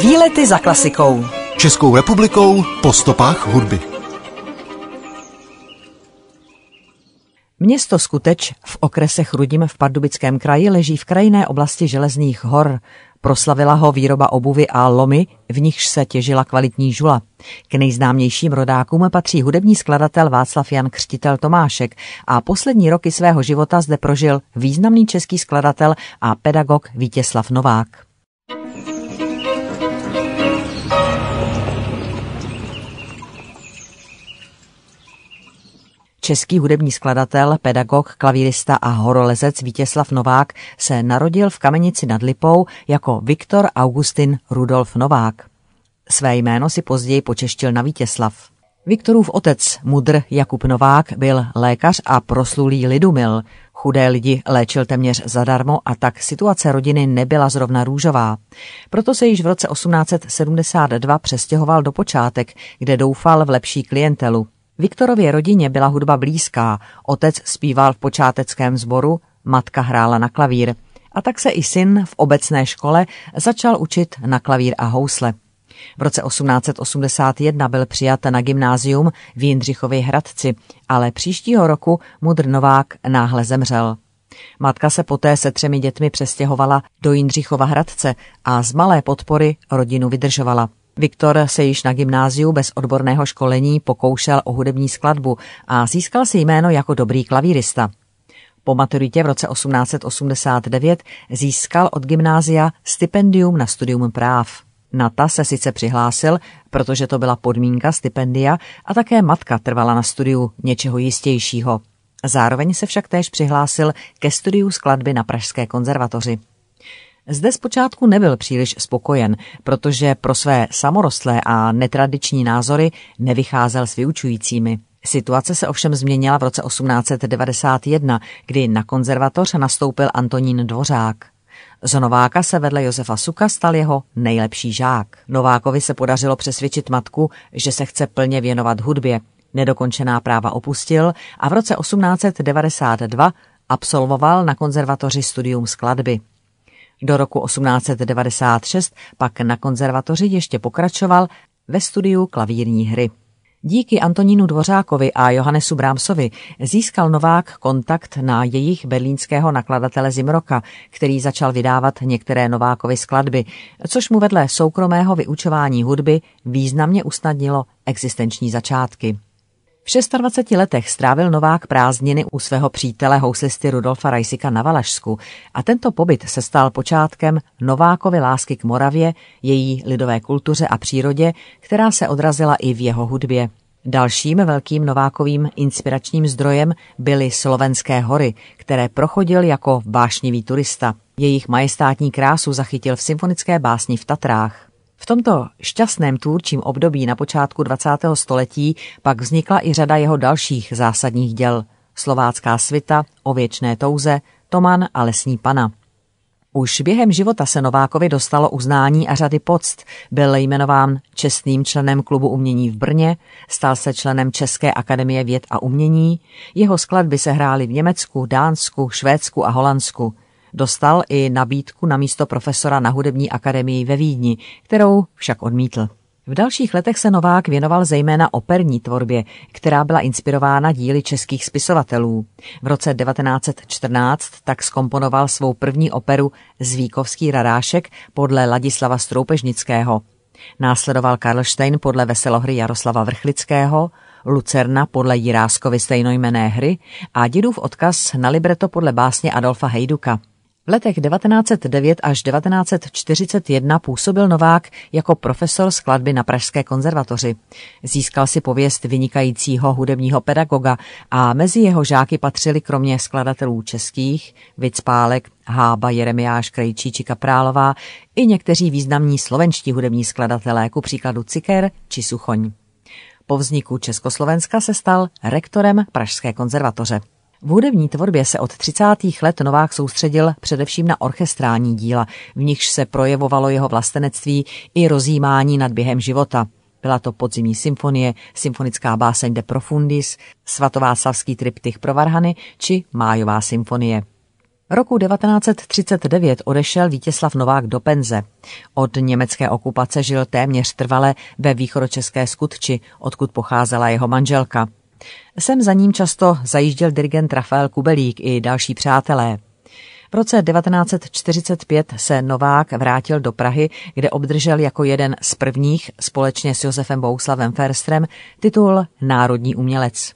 Výlety za klasikou. Českou republikou po stopách hudby. Město Skuteč v okrese Chrudim v Pardubickém kraji leží v krajinné oblasti železných hor. Proslavila ho výroba obuvy a lomy, v nichž se těžila kvalitní žula. K nejznámějším rodákům patří hudební skladatel Václav Jan Křtitel Tomášek a poslední roky svého života zde prožil významný český skladatel a pedagog Vítězslav Novák. Český hudební skladatel, pedagog, klavírista a horolezec Vítězslav Novák se narodil v Kamenici nad Lipou jako Viktor Augustin Rudolf Novák. Své jméno si později počeštil na Vítězslav. Viktorův otec, mudr Jakub Novák, byl lékař a proslulý lidumil. Chudé lidi léčil téměř zadarmo a tak situace rodiny nebyla zrovna růžová. Proto se již v roce 1872 přestěhoval do počátek, kde doufal v lepší klientelu. Viktorově rodině byla hudba blízká, otec zpíval v počáteckém sboru, matka hrála na klavír. A tak se i syn v obecné škole začal učit na klavír a housle. V roce 1881 byl přijat na gymnázium v Jindřichově Hradci, ale příštího roku Mudr Novák náhle zemřel. Matka se poté se třemi dětmi přestěhovala do Jindřichova Hradce a z malé podpory rodinu vydržovala. Viktor se již na gymnáziu bez odborného školení pokoušel o hudební skladbu a získal si jméno jako dobrý klavírista. Po maturitě v roce 1889 získal od gymnázia stipendium na studium práv. Na ta se sice přihlásil, protože to byla podmínka stipendia a také matka trvala na studiu něčeho jistějšího. Zároveň se však též přihlásil ke studiu skladby na Pražské konzervatoři. Zde zpočátku nebyl příliš spokojen, protože pro své samorostlé a netradiční názory nevycházel s vyučujícími. Situace se ovšem změnila v roce 1891, kdy na konzervatoř nastoupil Antonín Dvořák. Z Nováka se vedle Josefa Suka stal jeho nejlepší žák. Novákovi se podařilo přesvědčit matku, že se chce plně věnovat hudbě. Nedokončená práva opustil a v roce 1892 absolvoval na konzervatoři studium skladby. Do roku 1896 pak na konzervatoři ještě pokračoval ve studiu klavírní hry. Díky Antonínu Dvořákovi a Johannesu Brámsovi získal Novák kontakt na jejich berlínského nakladatele Zimroka, který začal vydávat některé Novákovy skladby, což mu vedle soukromého vyučování hudby významně usnadnilo existenční začátky. V 26 letech strávil Novák prázdniny u svého přítele houslisty Rudolfa Rajsika na Valašsku a tento pobyt se stal počátkem Novákovy lásky k Moravě, její lidové kultuře a přírodě, která se odrazila i v jeho hudbě. Dalším velkým Novákovým inspiračním zdrojem byly Slovenské hory, které prochodil jako vášnivý turista. Jejich majestátní krásu zachytil v symfonické básni v Tatrách. V tomto šťastném tvůrčím období na počátku 20. století pak vznikla i řada jeho dalších zásadních děl. Slovácká svita, o věčné touze, Toman a lesní pana. Už během života se Novákovi dostalo uznání a řady poct. Byl jmenován čestným členem klubu umění v Brně, stal se členem České akademie věd a umění, jeho skladby se hrály v Německu, Dánsku, Švédsku a Holandsku. Dostal i nabídku na místo profesora na hudební akademii ve Vídni, kterou však odmítl. V dalších letech se Novák věnoval zejména operní tvorbě, která byla inspirována díly českých spisovatelů. V roce 1914 tak skomponoval svou první operu Zvíkovský radášek podle Ladislava Stroupežnického. Následoval Karlštejn podle veselohry Jaroslava Vrchlického, Lucerna podle Jiráskovy stejnojmené hry a dědův odkaz na libreto podle básně Adolfa Hejduka. V letech 1909 až 1941 působil Novák jako profesor skladby na Pražské konzervatoři. Získal si pověst vynikajícího hudebního pedagoga a mezi jeho žáky patřili kromě skladatelů českých, Vicpálek, Hába, Jeremiáš, Krejčí či Kaprálová i někteří významní slovenští hudební skladatelé, ku příkladu Ciker či Suchoň. Po vzniku Československa se stal rektorem Pražské konzervatoře. V hudební tvorbě se od 30. let Novák soustředil především na orchestrální díla, v nichž se projevovalo jeho vlastenectví i rozjímání nad během života. Byla to podzimní symfonie, symfonická báseň De Profundis, svatová savský triptych pro varhany či májová symfonie. Roku 1939 odešel Vítězslav Novák do penze. Od německé okupace žil téměř trvale ve východočeské Skutči, odkud pocházela jeho manželka. Sem za ním často zajížděl dirigent Rafael Kubelík i další přátelé. V roce 1945 se Novák vrátil do Prahy, kde obdržel jako jeden z prvních společně s Josefem Bouslavem Ferstrem titul Národní umělec.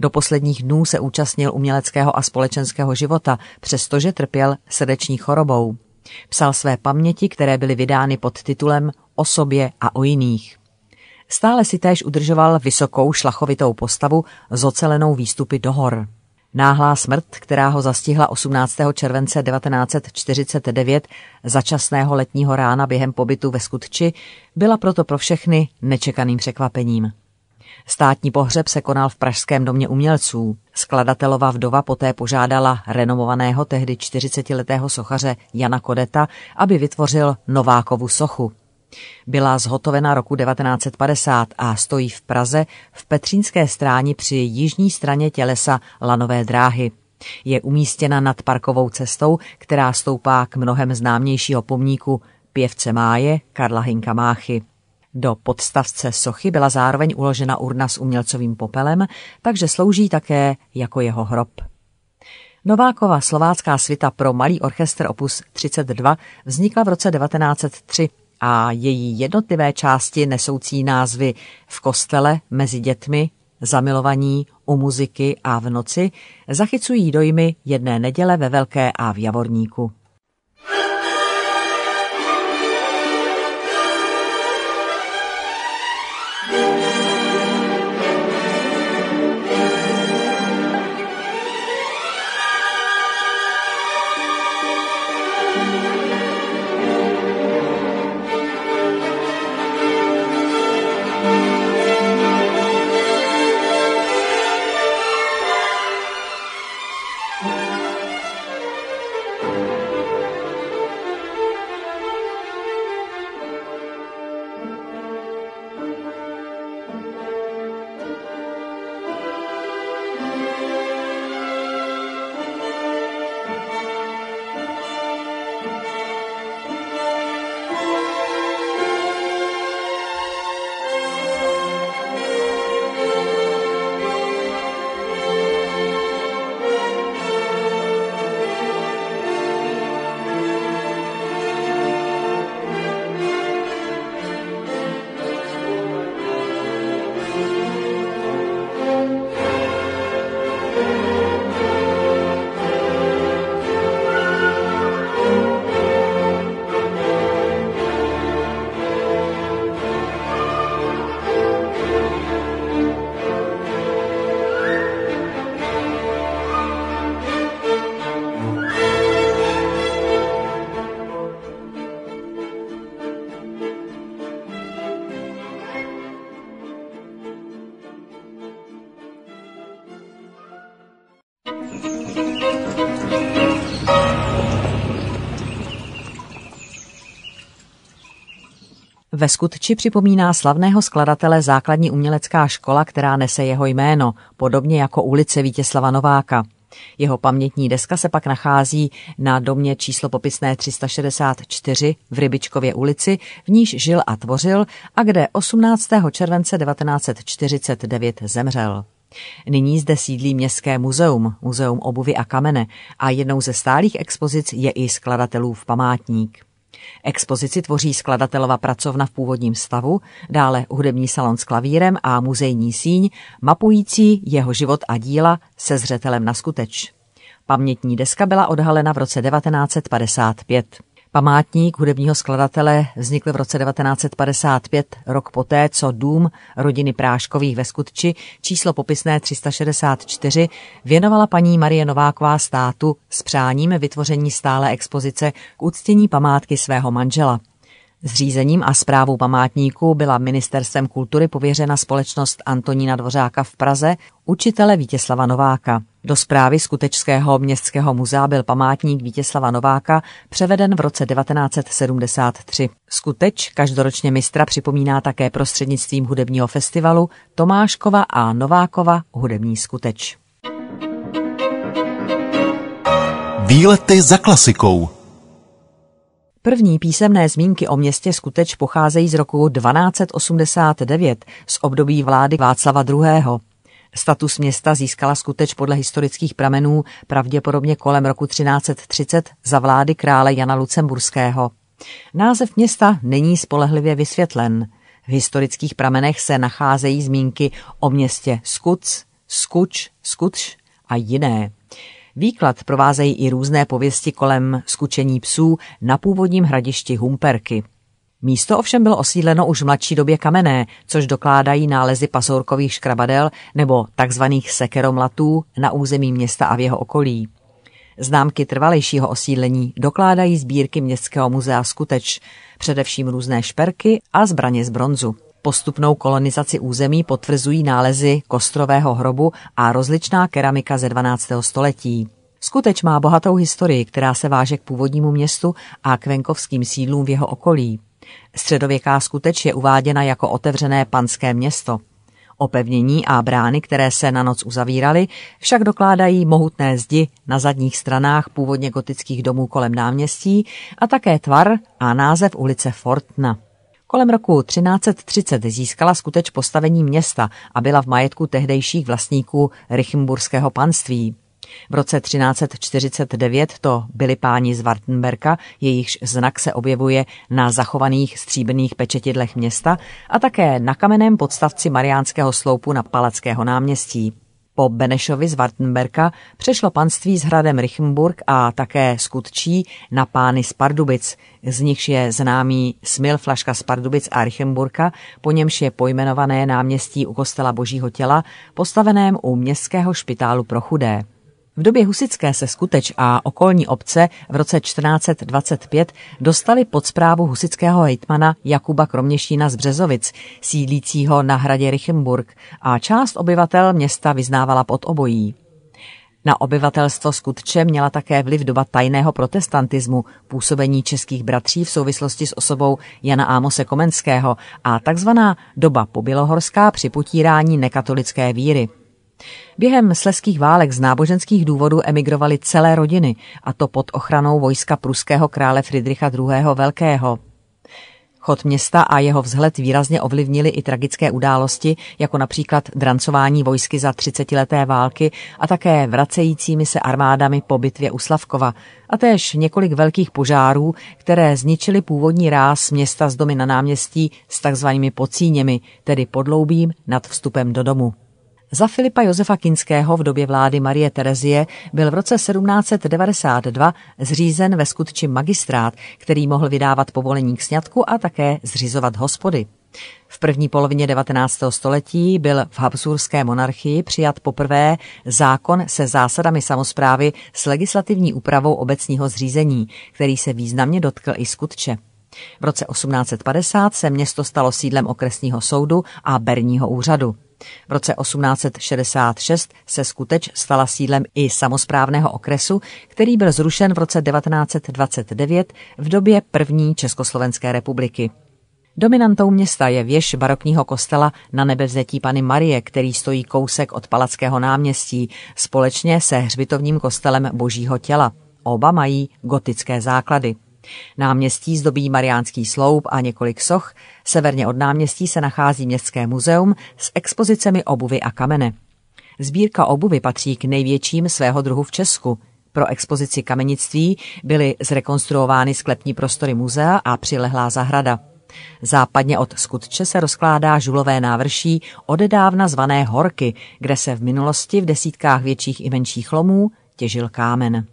Do posledních dnů se účastnil uměleckého a společenského života, přestože trpěl srdeční chorobou. Psal své paměti, které byly vydány pod titulem O sobě a o jiných. Stále si též udržoval vysokou šlachovitou postavu s ocelenou výstupy do hor. Náhlá smrt, která ho zastihla 18. července 1949 začasného letního rána během pobytu ve Skutči, byla proto pro všechny nečekaným překvapením. Státní pohřeb se konal v Pražském domě umělců. Skladatelova vdova poté požádala renomovaného tehdy 40-letého sochaře Jana Kodeta, aby vytvořil Novákovu sochu. Byla zhotovena roku 1950 a stojí v Praze v Petřínské stráni při jižní straně tělesa Lanové dráhy. Je umístěna nad parkovou cestou, která stoupá k mnohem známějšího pomníku pěvce Máje Karla Hinka Máchy. Do podstavce sochy byla zároveň uložena urna s umělcovým popelem, takže slouží také jako jeho hrob. Novákova slovácká svita pro malý orchestr opus 32 vznikla v roce 1903 a její jednotlivé části nesoucí názvy v kostele, mezi dětmi, zamilovaní, u muziky a v noci zachycují dojmy jedné neděle ve Velké a v Javorníku. Ve Skutči připomíná slavného skladatele základní umělecká škola, která nese jeho jméno, podobně jako ulice Vítězslava Nováka. Jeho pamětní deska se pak nachází na domě číslo popisné 364 v Rybičkově ulici, v níž žil a tvořil a kde 18. července 1949 zemřel. Nyní zde sídlí Městské muzeum, muzeum obuvy a kamene a jednou ze stálých expozic je i skladatelův památník. Expozici tvoří skladatelova pracovna v původním stavu, dále hudební salon s klavírem a muzejní síň, mapující jeho život a díla se zřetelem na skuteč. Pamětní deska byla odhalena v roce 1955. Památník hudebního skladatele vznikl v roce 1955, rok poté, co dům rodiny Práškových ve Skutči, číslo popisné 364, věnovala paní Marie Nováková státu s přáním vytvoření stále expozice k uctění památky svého manžela. Zřízením a zprávou památníku byla ministerstvem kultury pověřena společnost Antonína Dvořáka v Praze, učitele Vítězslava Nováka. Do zprávy Skutečského městského muzea byl památník Vítězslava Nováka převeden v roce 1973. Skuteč každoročně mistra připomíná také prostřednictvím hudebního festivalu Tomáškova a Novákova hudební skuteč. Výlety za klasikou. První písemné zmínky o městě Skuteč pocházejí z roku 1289 z období vlády Václava II. Status města získala skuteč podle historických pramenů pravděpodobně kolem roku 1330 za vlády krále Jana Lucemburského. Název města není spolehlivě vysvětlen. V historických pramenech se nacházejí zmínky o městě Skuc, Skuč, Skuč a jiné. Výklad provázejí i různé pověsti kolem skučení psů na původním hradišti Humperky. Místo ovšem bylo osídleno už v mladší době kamenné, což dokládají nálezy pasourkových škrabadel nebo takzvaných sekeromlatů na území města a v jeho okolí. Známky trvalejšího osídlení dokládají sbírky Městského muzea Skuteč, především různé šperky a zbraně z bronzu. Postupnou kolonizaci území potvrzují nálezy kostrového hrobu a rozličná keramika ze 12. století. Skuteč má bohatou historii, která se váže k původnímu městu a k venkovským sídlům v jeho okolí. Středověká skuteč je uváděna jako otevřené panské město. Opevnění a brány, které se na noc uzavíraly, však dokládají mohutné zdi na zadních stranách původně gotických domů kolem náměstí a také tvar a název ulice Fortna. Kolem roku 1330 získala skuteč postavení města a byla v majetku tehdejších vlastníků Richemburského panství. V roce 1349 to byli páni z Wartenberka, jejichž znak se objevuje na zachovaných stříbrných pečetidlech města a také na kamenném podstavci Mariánského sloupu na Palackého náměstí. Po Benešovi z Wartenberka přešlo panství s hradem Richenburg a také Skutčí na pány z Pardubic, z nichž je známý Smil Flaška z Pardubic a Richenburka, po němž je pojmenované náměstí u kostela Božího těla, postaveném u městského špitálu pro chudé. V době husické se skuteč a okolní obce v roce 1425 dostali pod zprávu husického hejtmana Jakuba Kroměšína z Březovic, sídlícího na hradě Richemburg a část obyvatel města vyznávala pod obojí. Na obyvatelstvo skutče měla také vliv doba tajného protestantismu, působení českých bratří v souvislosti s osobou Jana Ámose Komenského a takzvaná doba pobělohorská při potírání nekatolické víry. Během sleských válek z náboženských důvodů emigrovaly celé rodiny, a to pod ochranou vojska pruského krále Friedricha II. Velkého. Chod města a jeho vzhled výrazně ovlivnili i tragické události, jako například drancování vojsky za třicetileté války a také vracejícími se armádami po bitvě u Slavkova a též několik velkých požárů, které zničily původní ráz města z domy na náměstí s takzvanými pocíněmi, tedy podloubím nad vstupem do domu. Za Filipa Josefa Kinského v době vlády Marie Terezie byl v roce 1792 zřízen ve skutči magistrát, který mohl vydávat povolení k sňatku a také zřizovat hospody. V první polovině 19. století byl v Habsburské monarchii přijat poprvé zákon se zásadami samozprávy s legislativní úpravou obecního zřízení, který se významně dotkl i skutče. V roce 1850 se město stalo sídlem okresního soudu a berního úřadu. V roce 1866 se skuteč stala sídlem i samozprávného okresu, který byl zrušen v roce 1929 v době první Československé republiky. Dominantou města je věž barokního kostela na nebevzetí Pany Marie, který stojí kousek od Palackého náměstí, společně se hřbitovním kostelem Božího těla. Oba mají gotické základy. Náměstí zdobí Mariánský sloup a několik soch. Severně od náměstí se nachází Městské muzeum s expozicemi obuvy a kamene. Sbírka obuvy patří k největším svého druhu v Česku. Pro expozici kamenictví byly zrekonstruovány sklepní prostory muzea a přilehlá zahrada. Západně od Skutče se rozkládá žulové návrší odedávna zvané Horky, kde se v minulosti v desítkách větších i menších lomů těžil kámen.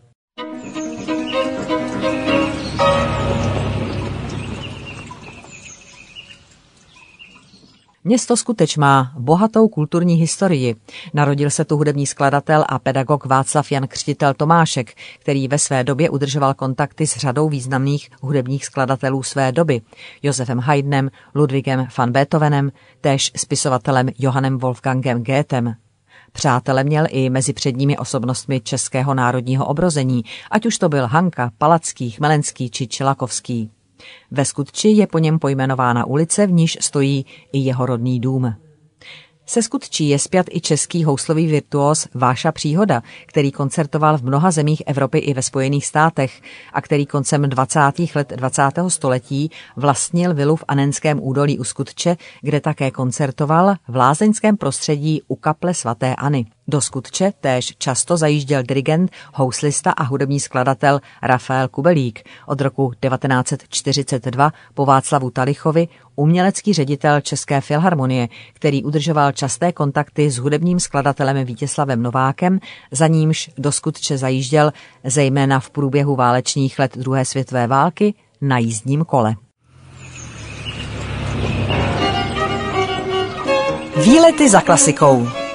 Město Skuteč má bohatou kulturní historii. Narodil se tu hudební skladatel a pedagog Václav Jan Křtitel Tomášek, který ve své době udržoval kontakty s řadou významných hudebních skladatelů své doby. Josefem Haydnem, Ludwigem van Beethovenem, též spisovatelem Johannem Wolfgangem Goethem. Přátele měl i mezi předními osobnostmi českého národního obrození, ať už to byl Hanka, Palacký, Chmelenský či Čelakovský. Ve skutči je po něm pojmenována ulice, v níž stojí i jeho rodný dům. Se skutčí je zpět i český houslový virtuos Váša Příhoda, který koncertoval v mnoha zemích Evropy i ve Spojených státech a který koncem 20. let 20. století vlastnil vilu v Anenském údolí u Skutče, kde také koncertoval v lázeňském prostředí u kaple svatéAny. Do Skutče též často zajížděl dirigent, houslista a hudební skladatel Rafael Kubelík. Od roku 1942 po Václavu Talichovi umělecký ředitel České filharmonie, který udržoval časté kontakty s hudebním skladatelem Vítěslavem Novákem, za nímž do Skutče zajížděl zejména v průběhu válečných let druhé světové války na jízdním kole. Výlety za klasikou.